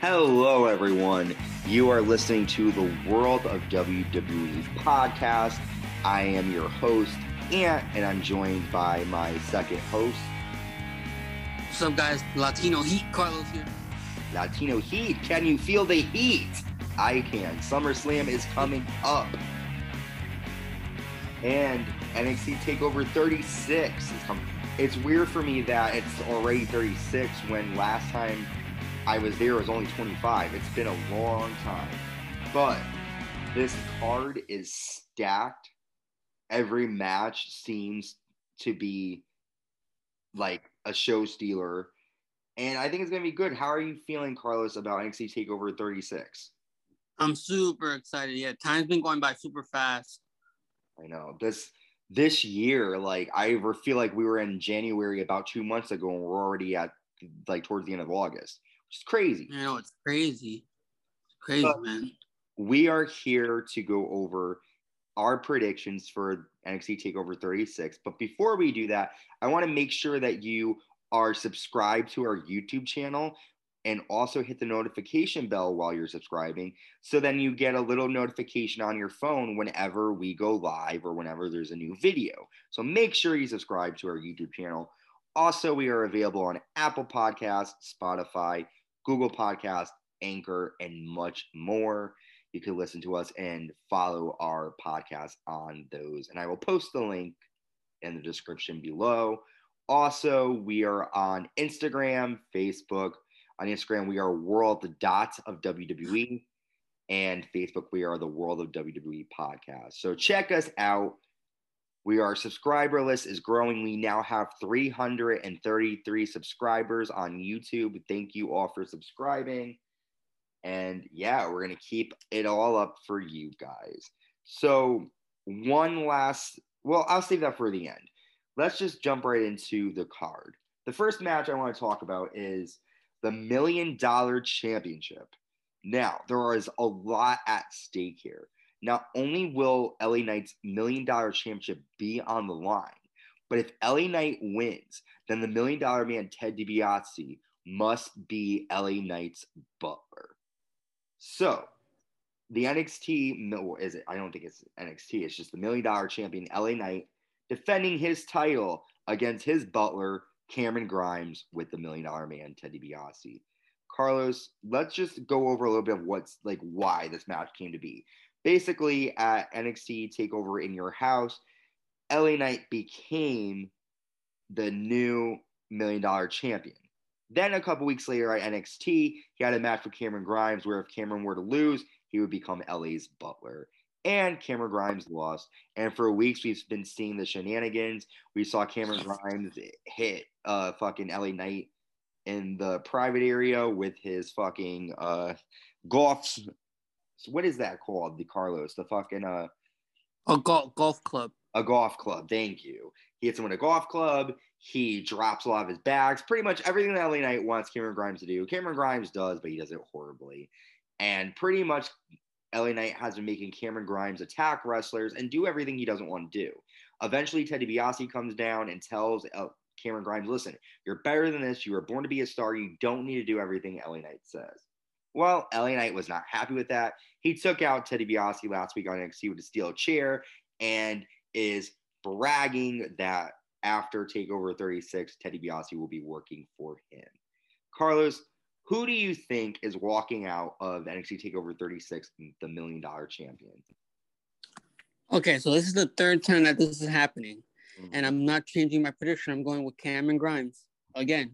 Hello, everyone. You are listening to the World of WWE podcast. I am your host, Ant, and I'm joined by my second host, What's up, guys? Latino Heat, Carlos here. Latino Heat. Can you feel the heat? I can. SummerSlam is coming up. And NXT TakeOver 36 is coming. It's weird for me that it's already 36 when last time I was there I was only 25. It's been a long time. But this card is stacked. Every match seems to be like a show stealer. And I think it's going to be good. How are you feeling, Carlos, about NXT TakeOver 36? I'm super excited. Yeah, time's been going by super fast. I know this this year, like I feel like we were in January about two months ago, and we're already at like towards the end of August, is crazy. You know, it's crazy. It's crazy, But- man. We are here to go over our predictions for NXT TakeOver 36. But before we do that, I want to make sure that you are subscribed to our YouTube channel and also hit the notification bell while you're subscribing. So then you get a little notification on your phone whenever we go live or whenever there's a new video. So make sure you subscribe to our YouTube channel. Also, we are available on Apple Podcasts, Spotify, Google Podcast, Anchor, and much more. You can listen to us and follow our podcast on those. And I will post the link in the description below. Also, we are on Instagram, Facebook. On Instagram, we are World the Dot of WWE. And Facebook, we are the World of WWE podcast. So check us out. We our subscriber list is growing. We now have 333 subscribers on YouTube. Thank you all for subscribing. And yeah, we're going to keep it all up for you guys. So, one last, well, I'll save that for the end. Let's just jump right into the card. The first match I want to talk about is the Million Dollar Championship. Now, there is a lot at stake here. Not only will LA Knight's Million Dollar Championship be on the line, but if LA Knight wins, then the Million Dollar Man Ted DiBiase must be LA Knight's butler. So, the NXT, no, is it? I don't think it's NXT. It's just the Million Dollar Champion LA Knight defending his title against his butler Cameron Grimes with the Million Dollar Man Ted DiBiase. Carlos, let's just go over a little bit of what's like why this match came to be. Basically, at NXT Takeover in Your House, LA Knight became the new Million Dollar Champion. Then a couple weeks later at NXT, he had a match with Cameron Grimes where if Cameron were to lose, he would become LA's butler. And Cameron Grimes lost. And for weeks, we've been seeing the shenanigans. We saw Cameron Grimes hit uh, fucking LA Knight in the private area with his fucking uh, golf. What is that called? The Carlos, the fucking uh, A golf golf club. a golf club. Thank you. He hits him with a golf club. He drops a lot of his bags. Pretty much everything that LA Knight wants Cameron Grimes to do. Cameron Grimes does, but he does it horribly. And pretty much LA Knight has been making Cameron Grimes attack wrestlers and do everything he doesn't want to do. Eventually, Teddy DiBiase comes down and tells Cameron Grimes, listen, you're better than this. You were born to be a star. You don't need to do everything LA Knight says. Well, LA Knight was not happy with that. He took out Teddy DiBiase last week on NXT with a steel chair and is bragging that after TakeOver 36, Teddy DiBiase will be working for him. Carlos, who do you think is walking out of NXT TakeOver 36, the Million Dollar Champion? Okay, so this is the third time that this is happening, Mm-hmm. and I'm not changing my prediction. I'm going with Cameron Grimes again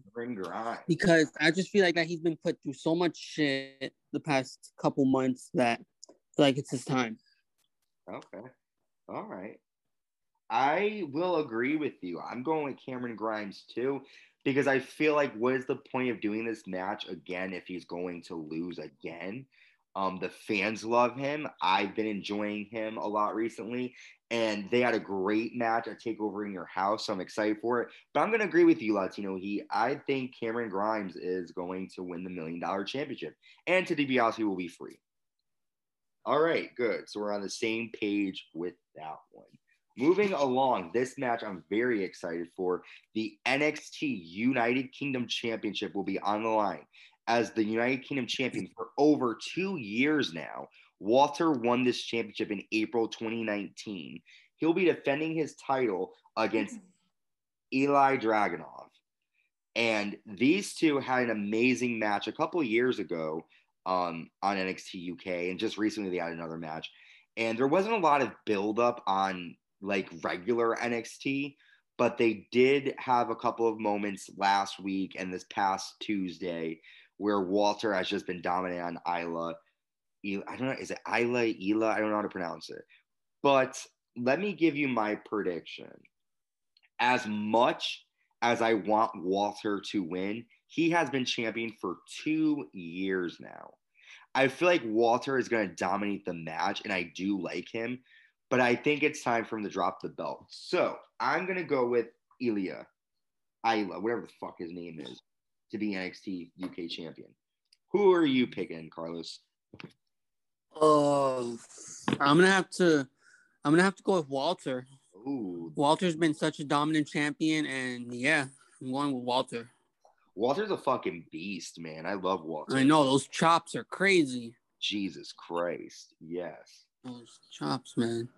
because I just feel like that he's been put through so much shit the past couple months that like it's his time. Okay. All right. I will agree with you. I'm going with Cameron Grimes too, because I feel like what is the point of doing this match again if he's going to lose again? Um, the fans love him. I've been enjoying him a lot recently, and they had a great match at Takeover in Your House. So I'm excited for it. But I'm going to agree with you, Latino. He, I think Cameron Grimes is going to win the Million Dollar Championship, and to DiBiase will be free. All right, good. So we're on the same page with that one. Moving along, this match I'm very excited for. The NXT United Kingdom Championship will be on the line. As the United Kingdom champion for over two years now. Walter won this championship in April 2019. He'll be defending his title against Eli Dragunov. And these two had an amazing match a couple years ago um, on NXT UK, and just recently they had another match. And there wasn't a lot of buildup on like regular NXT, but they did have a couple of moments last week and this past Tuesday where Walter has just been dominant on Isla. I don't know, is it Isla, Ela? I don't know how to pronounce it. But let me give you my prediction. As much as I want Walter to win, he has been champion for two years now. I feel like Walter is going to dominate the match, and I do like him, but I think it's time for him to drop the belt. So I'm going to go with Ilya, Isla, whatever the fuck his name is, to be NXT UK champion. Who are you picking, Carlos? Oh, uh, I'm gonna have to. I'm gonna have to go with Walter. Ooh. Walter's been such a dominant champion, and yeah, I'm going with Walter. Walter's a fucking beast, man. I love Walter. I know those chops are crazy. Jesus Christ. Yes. Those chops, man.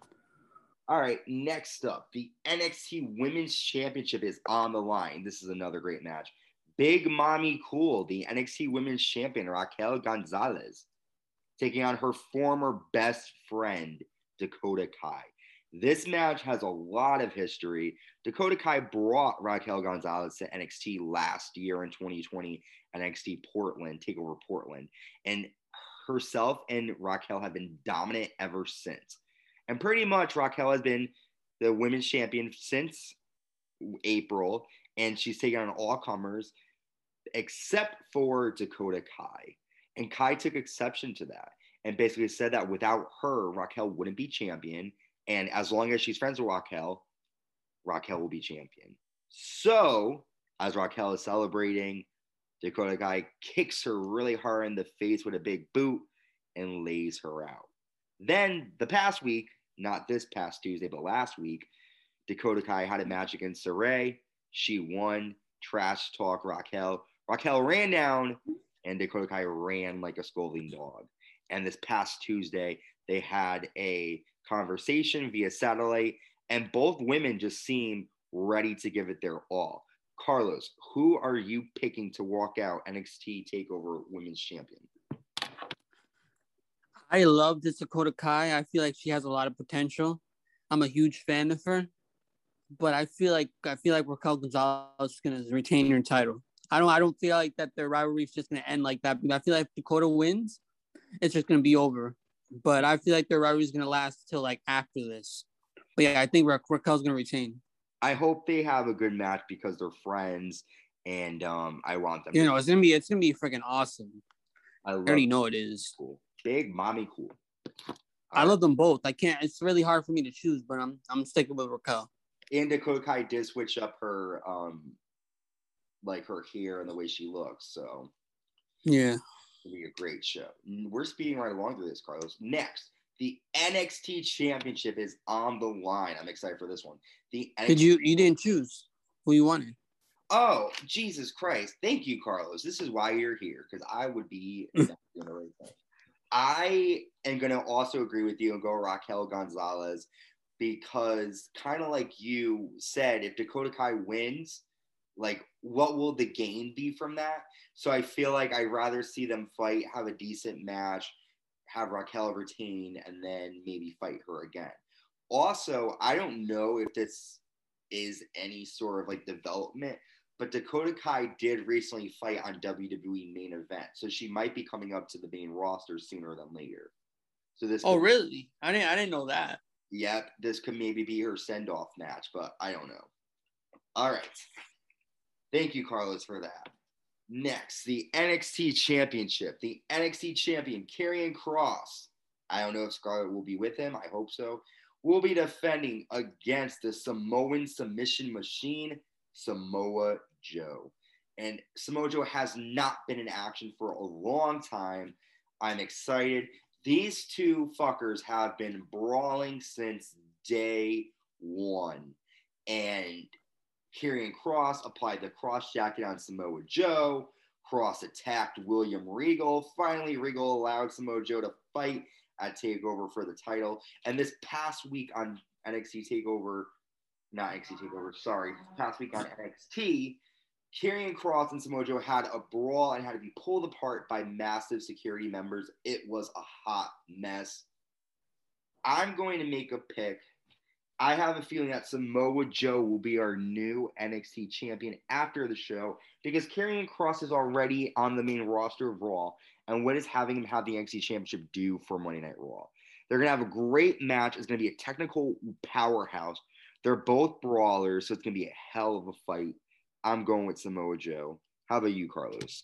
All right, next up, the NXT Women's Championship is on the line. This is another great match. Big Mami Cool, the NXT Women's Champion, Raquel Gonzalez, taking on her former best friend, Dakota Kai. This match has a lot of history. Dakota Kai brought Raquel Gonzalez to NXT last year in 2020, NXT Portland, TakeOver Portland. And herself and Raquel have been dominant ever since. And pretty much Raquel has been the women's champion since April, and she's taken on all comers except for Dakota Kai. And Kai took exception to that and basically said that without her, Raquel wouldn't be champion and as long as she's friends with Raquel, Raquel will be champion. So, as Raquel is celebrating, Dakota Kai kicks her really hard in the face with a big boot and lays her out. Then, the past week, not this past Tuesday, but last week, Dakota Kai had a match against Sarray. She won. Trash talk Raquel. Raquel ran down, and Dakota Kai ran like a scolding dog. And this past Tuesday, they had a conversation via satellite, and both women just seem ready to give it their all. Carlos, who are you picking to walk out NXT Takeover Women's Champion? I love this Dakota Kai. I feel like she has a lot of potential. I'm a huge fan of her, but I feel like I feel like Raquel Gonzalez is gonna retain her title. I don't I don't feel like that their rivalry is just gonna end like that. I feel like if Dakota wins, it's just gonna be over but I feel like their rivalry is gonna last till like after this. But yeah, I think Ra- Raquel's gonna retain. I hope they have a good match because they're friends, and um, I want them. You know, it's gonna be it's gonna be freaking awesome. I, I already know it is. Cool. Big mommy cool. I love them both. I can't. It's really hard for me to choose, but I'm I'm sticking with Raquel. And Dakota Kai did switch up her um, like her hair and the way she looks. So yeah, It'll be a great show. We're speeding right along through this, Carlos. Next, the NXT Championship is on the line. I'm excited for this one. The NXT- did you you didn't choose who you wanted? Oh Jesus Christ! Thank you, Carlos. This is why you're here because I would be doing the right thing. I am going to also agree with you and go Raquel Gonzalez because, kind of like you said, if Dakota Kai wins, like what will the gain be from that? So I feel like I'd rather see them fight, have a decent match, have Raquel retain, and then maybe fight her again. Also, I don't know if this is any sort of like development, but Dakota Kai did recently fight on WWE main event, so she might be coming up to the main roster sooner than later. So this. Oh, could, really? I didn't. I didn't know that. Yep, this could maybe be her send off match, but I don't know. All right. Thank you, Carlos, for that. Next, the NXT Championship. The NXT Champion, Karrion Kross. I don't know if Scarlett will be with him. I hope so. Will be defending against the Samoan submission machine, Samoa Joe. And Samoa Joe has not been in action for a long time. I'm excited. These two fuckers have been brawling since day one. And Karrion Kross applied the Kross jacket on Samoa Joe, Kross attacked William Regal. Finally, Regal allowed Samoa Joe to fight at TakeOver for the title. And this past week on NXT TakeOver, not NXT TakeOver, sorry, past week on NXT, Karrion Kross and Samoa Joe had a brawl and had to be pulled apart by massive security members. It was a hot mess. I'm going to make a pick. I have a feeling that Samoa Joe will be our new NXT champion after the show because Karrion Kross is already on the main roster of Raw. And what is having him have the NXT championship do for Monday Night Raw? They're going to have a great match. It's going to be a technical powerhouse. They're both brawlers, so it's going to be a hell of a fight. I'm going with Samoa Joe. How about you, Carlos?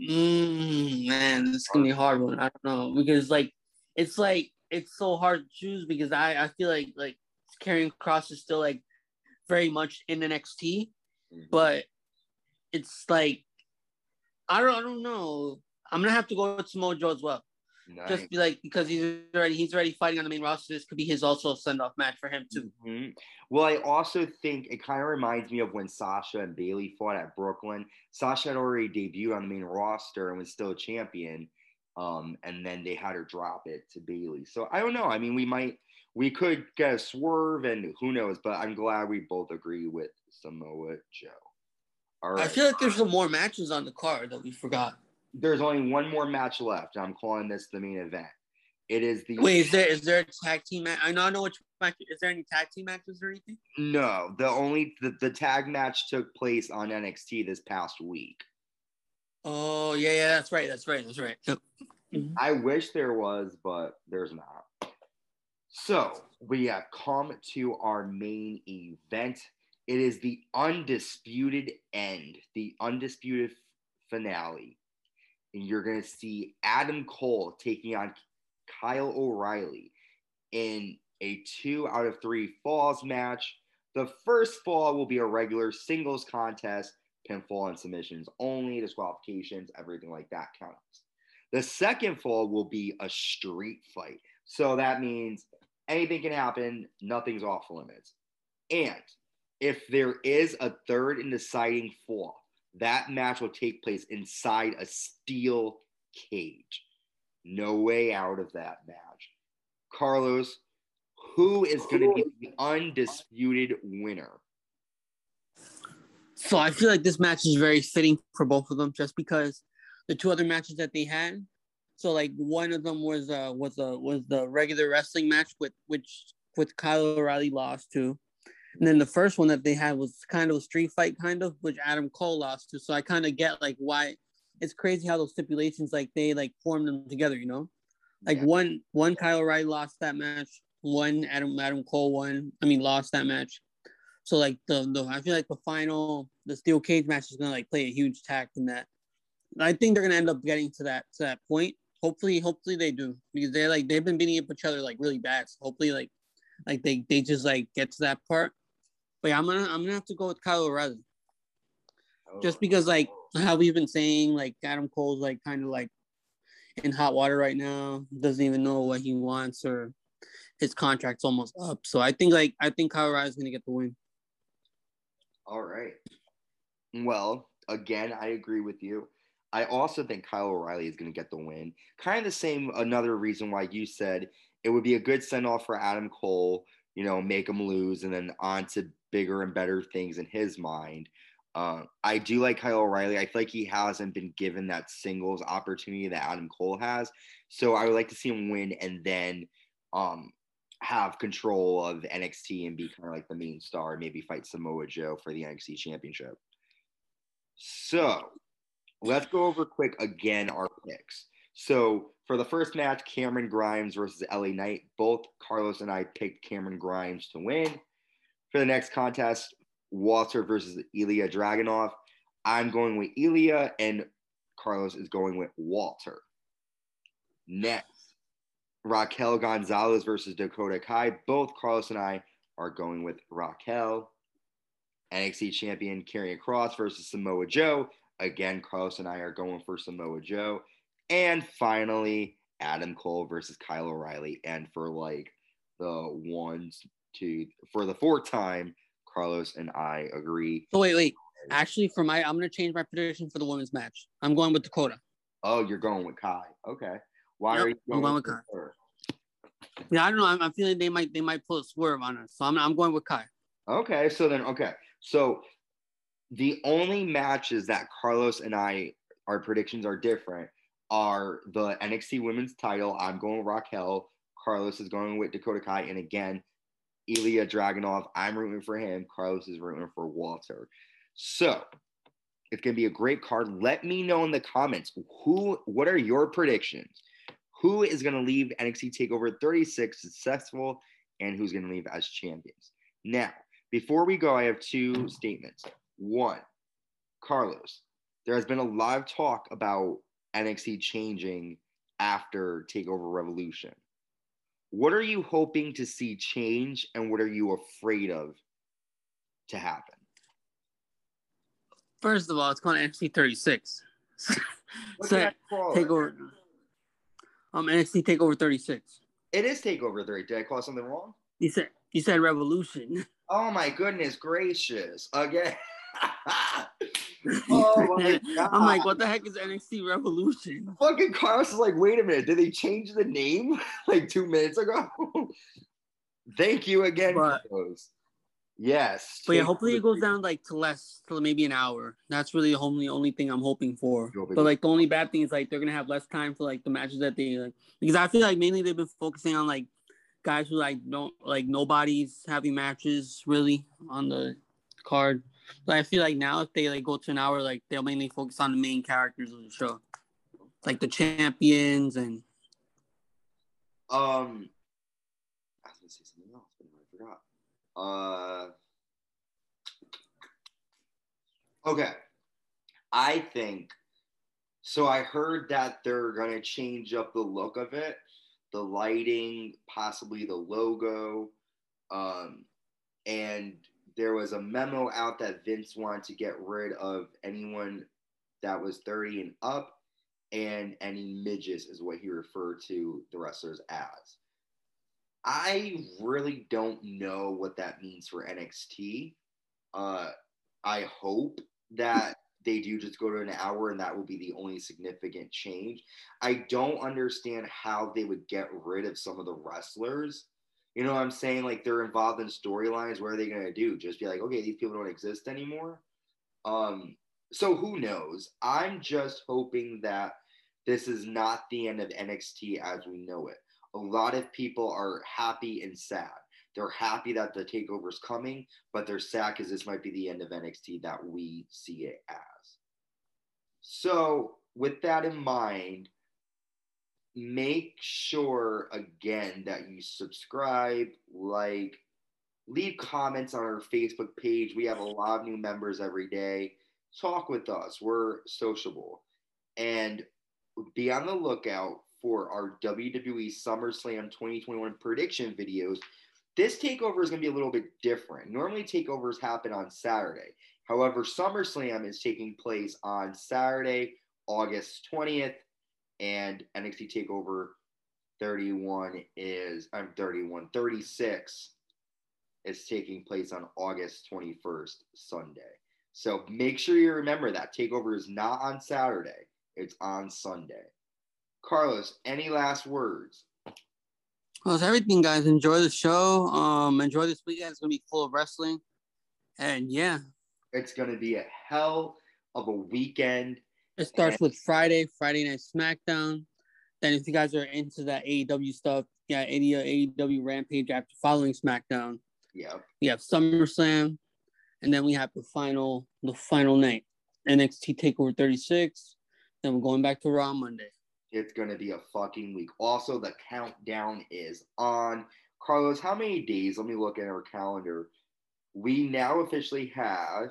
Mm, man, this is gonna be a hard one. I don't know because like it's like it's so hard to choose because I I feel like like Karrion Kross is still like very much in NXT, mm-hmm. but it's like I don't I don't know. I'm gonna have to go with Samoa Joe as well. Nice. Just be like because he's already he's already fighting on the main roster. This could be his also send off match for him too. Mm-hmm. Well, I also think it kind of reminds me of when Sasha and Bayley fought at Brooklyn. Sasha had already debuted on the main roster and was still a champion, um, and then they had her drop it to Bayley. So I don't know. I mean, we might we could get a swerve, and who knows? But I'm glad we both agree with Samoa Joe. All right. I feel like there's some more matches on the card that we forgot there's only one more match left. I'm calling this the main event. It is the wait. Is there is there a tag team match? I know I know which match. Is there any tag team matches or anything? No, the only the, the tag match took place on NXT this past week. Oh yeah, yeah, that's right, that's right, that's right. Yep. Mm-hmm. I wish there was, but there's not. So we have come to our main event. It is the undisputed end, the undisputed finale and you're going to see Adam Cole taking on Kyle O'Reilly in a two out of three falls match. The first fall will be a regular singles contest, pinfall and submissions only, disqualifications, everything like that counts. The second fall will be a street fight. So that means anything can happen, nothing's off limits. And if there is a third and deciding fall, that match will take place inside a steel cage. No way out of that match. Carlos, who is going to be the undisputed winner? So I feel like this match is very fitting for both of them, just because the two other matches that they had. So like one of them was uh was a was the regular wrestling match with which with Kyle O'Reilly lost to, and then the first one that they had was kind of a street fight, kind of, which Adam Cole lost to. So I kind of get like why it's crazy how those stipulations like they like form them together, you know? Like yeah. one one Kyle O'Reilly lost that match, one Adam Adam Cole won. I mean lost that match. So like the, the I feel like the final the steel cage match is gonna like play a huge tact in that. I think they're gonna end up getting to that to that point. Hopefully, hopefully they do because they're like they've been beating up each other like really bad. So hopefully like like they they just like get to that part. But yeah, I'm gonna I'm gonna have to go with Kyle O'Reilly. Oh. Just because like how we've been saying, like Adam Cole's like kind of like in hot water right now, doesn't even know what he wants or his contract's almost up. So I think like I think Kyle O'Reilly's gonna get the win. All right. Well, again, I agree with you. I also think Kyle O'Reilly is going to get the win. Kind of the same, another reason why you said it would be a good send off for Adam Cole, you know, make him lose and then on to bigger and better things in his mind. Uh, I do like Kyle O'Reilly. I feel like he hasn't been given that singles opportunity that Adam Cole has. So I would like to see him win and then um, have control of NXT and be kind of like the main star, maybe fight Samoa Joe for the NXT championship. So let's go over quick again our picks. So for the first match, Cameron Grimes versus LA Knight, both Carlos and I picked Cameron Grimes to win. For the next contest, Walter versus Ilya Dragunov. I'm going with Ilya, and Carlos is going with Walter. Next, Raquel Gonzalez versus Dakota Kai. Both Carlos and I are going with Raquel. NXT champion Karrion Kross versus Samoa Joe. Again, Carlos and I are going for Samoa Joe. And finally, Adam Cole versus Kyle O'Reilly. And for like the ones to for the fourth time, Carlos and I agree. So wait, wait. Actually, for my, I'm gonna change my prediction for the women's match. I'm going with Dakota. Oh, you're going with Kai. Okay. Why Yep, are you going, going with Kai. her? Yeah, I don't know. I'm, I'm feeling they might, they might pull a swerve on us. So I'm, I'm going with Kai. Okay, so then okay, so the only matches that Carlos and I our predictions are different are the NXT Women's Title. I'm going with Raquel. Carlos is going with Dakota Kai, and again, Ilya Dragunov. I'm rooting for him. Carlos is rooting for Walter. So it's gonna be a great card. Let me know in the comments who. What are your predictions? Who is gonna leave NXT Takeover 36 successful, and who's gonna leave as champions? Now, before we go, I have two statements. One, Carlos, there has been a lot of talk about NXT changing after Takeover Revolution. What are you hoping to see change, and what are you afraid of to happen? First of all, it's called NXT 36. What So, did I call it? take over. Um, NXT Takeover 36. It is Takeover 3. Did I call something wrong? You said you said Revolution. Oh my goodness gracious. Again. oh my god. I'm like, what the heck is NXT Revolution? Fucking Carlos is like, wait a minute, did they change the name like two minutes ago? Thank you again, But- Carlos. Yes. But yeah, hopefully it goes down like to less, to maybe an hour. That's really the only only thing I'm hoping for. But like the only bad thing is like they're gonna have less time for like the matches that they like because I feel like mainly they've been focusing on like guys who like don't like nobody's having matches really on the card. But I feel like now if they like go to an hour, like they'll mainly focus on the main characters of the show, like the champions and Um, I was gonna say something else, but I forgot. Uh, okay. I think so. I heard that they're gonna change up the look of it, the lighting, possibly the logo, um, and there was a memo out that Vince wanted to get rid of anyone that was 30 and up and any midgets is what he referred to the wrestlers as. I really don't know what that means for NXT. Uh, I hope that they do just go to an hour and that will be the only significant change. I don't understand how they would get rid of some of the wrestlers. You know what I'm saying? Like they're involved in storylines. What are they going to do? Just be like, okay, these people don't exist anymore. Um, so who knows? I'm just hoping that this is not the end of NXT as we know it. A lot of people are happy and sad. They're happy that the takeover is coming, but they're sad because this might be the end of NXT that we see it as. So, with that in mind, make sure again that you subscribe, like, leave comments on our Facebook page. We have a lot of new members every day. Talk with us. We're sociable. And be on the lookout for our WWE SummerSlam 2021 prediction videos. This takeover is going to be a little bit different. Normally, takeovers happen on Saturday. However, SummerSlam is taking place on Saturday, August 20th, and NXT Takeover 31 is, I'm 31, 36 is taking place on August 21st, Sunday. So make sure you remember that takeover is not on Saturday, it's on Sunday. Carlos, any last words? Well, it's everything, guys. Enjoy the show. Um, enjoy this weekend. It's gonna be full of wrestling, and yeah, It's going to be a hell of a weekend. it starts with Friday, Friday Night SmackDown. Then, if you guys are into that AEW stuff, yeah, any AEW Rampage after following SmackDown. Yeah. We have SummerSlam, and then we have the final, the final night, NXT Takeover 36. Then we're going back to Raw Monday. It's going to be a fucking week. Also, the countdown is on. Carlos, how many days? Let me look at our calendar. We now officially have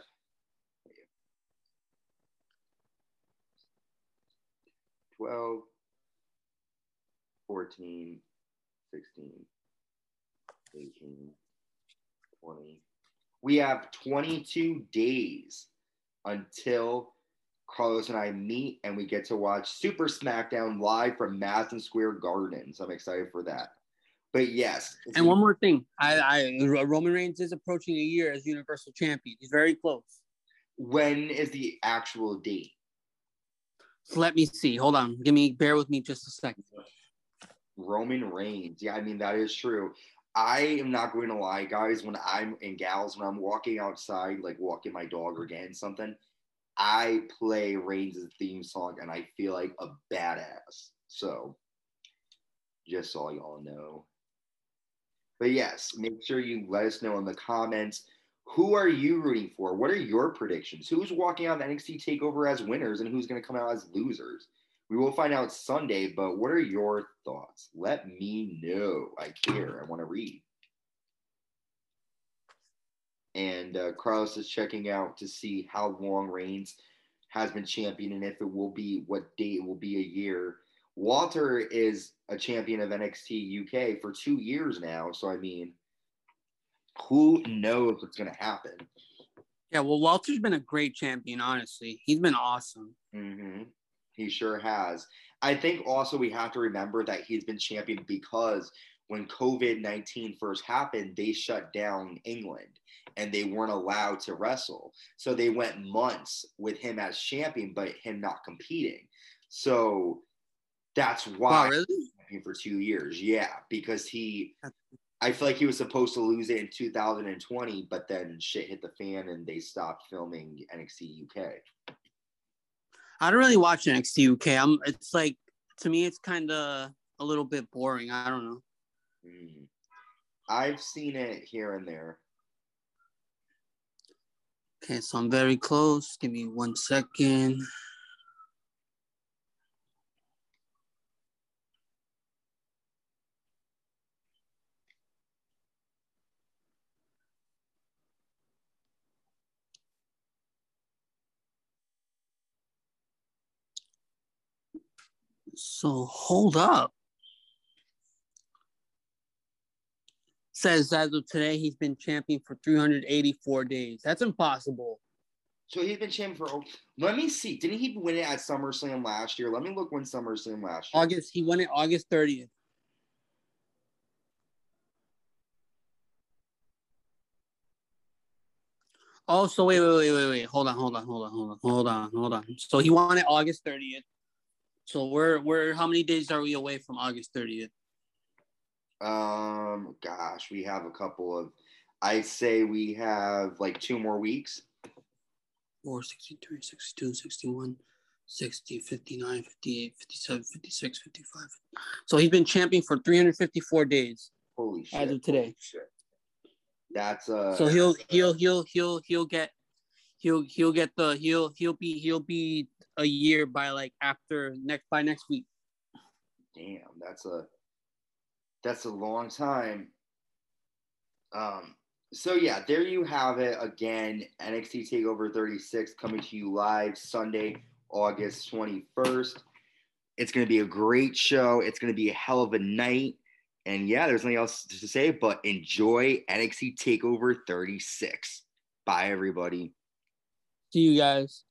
12, 14, 16, 18, 20. We have 22 days until Carlos and I meet and we get to watch Super SmackDown live from Madison Square Garden. So I'm excited for that. But yes, And one more thing, I, I Roman Reigns is approaching a year as Universal Champion. He's very close. When is the actual date? So let me see. Hold on. Give me. Bear with me just a second. Roman Reigns. Yeah, I mean that is true. I am not going to lie, guys. When I'm in gals, when I'm walking outside, like walking my dog or getting something, I play Reigns' theme song and I feel like a badass. So, just so y'all know. But yes, make sure you let us know in the comments who are you rooting for? What are your predictions? Who's walking out of NXT Takeover as winners and who's going to come out as losers? We will find out Sunday, but what are your thoughts? Let me know. I care. I want to read. And uh, Carlos is checking out to see how long Reigns has been champion and if it will be what date it will be a year. Walter is a champion of NXT UK for two years now. So, I mean, who knows what's going to happen? Yeah, well, Walter's been a great champion, honestly. He's been awesome. Mm-hmm. He sure has. I think also we have to remember that he's been champion because when COVID 19 first happened, they shut down England and they weren't allowed to wrestle. So they went months with him as champion, but him not competing. So that's why Wow, really? for two years. Yeah, because he, I feel like he was supposed to lose it in 2020, but then shit hit the fan and they stopped filming NXT UK. I don't really watch NXT UK. I'm. It's like to me, it's kind of a little bit boring. I don't know. Mm. I've seen it here and there. Okay, so I'm very close. Give me one second. So hold up. Says as of today, he's been champion for 384 days. That's impossible. So he's been champion for. Let me see. Didn't he win it at SummerSlam last year? Let me look when SummerSlam last year. August, he won it August 30th. Oh, so wait, wait, wait, wait, wait. Hold on, hold on, hold on, hold on, hold on, hold on. So he won it August 30th. So we're we're how many days are we away from August 30th? Um, gosh, we have a couple of. I'd say we have like two more weeks. 4, 63, 62, 61, 60, 59, 58, 57, 56, 55. So he's been champion for 354 days Holy shit! as of today. That's uh. So he'll he'll he'll he'll he'll get he'll he'll get the he'll he'll be he'll be a year by like after next by next week. damn. That's a. That's a long time. Um. So yeah, there you have it again. NXT Takeover 36 coming to you live Sunday, August 21st. It's going to be a great show. It's going to be a hell of a night. And yeah, there's nothing else to say but enjoy NXT Takeover 36. Bye, everybody. See you guys.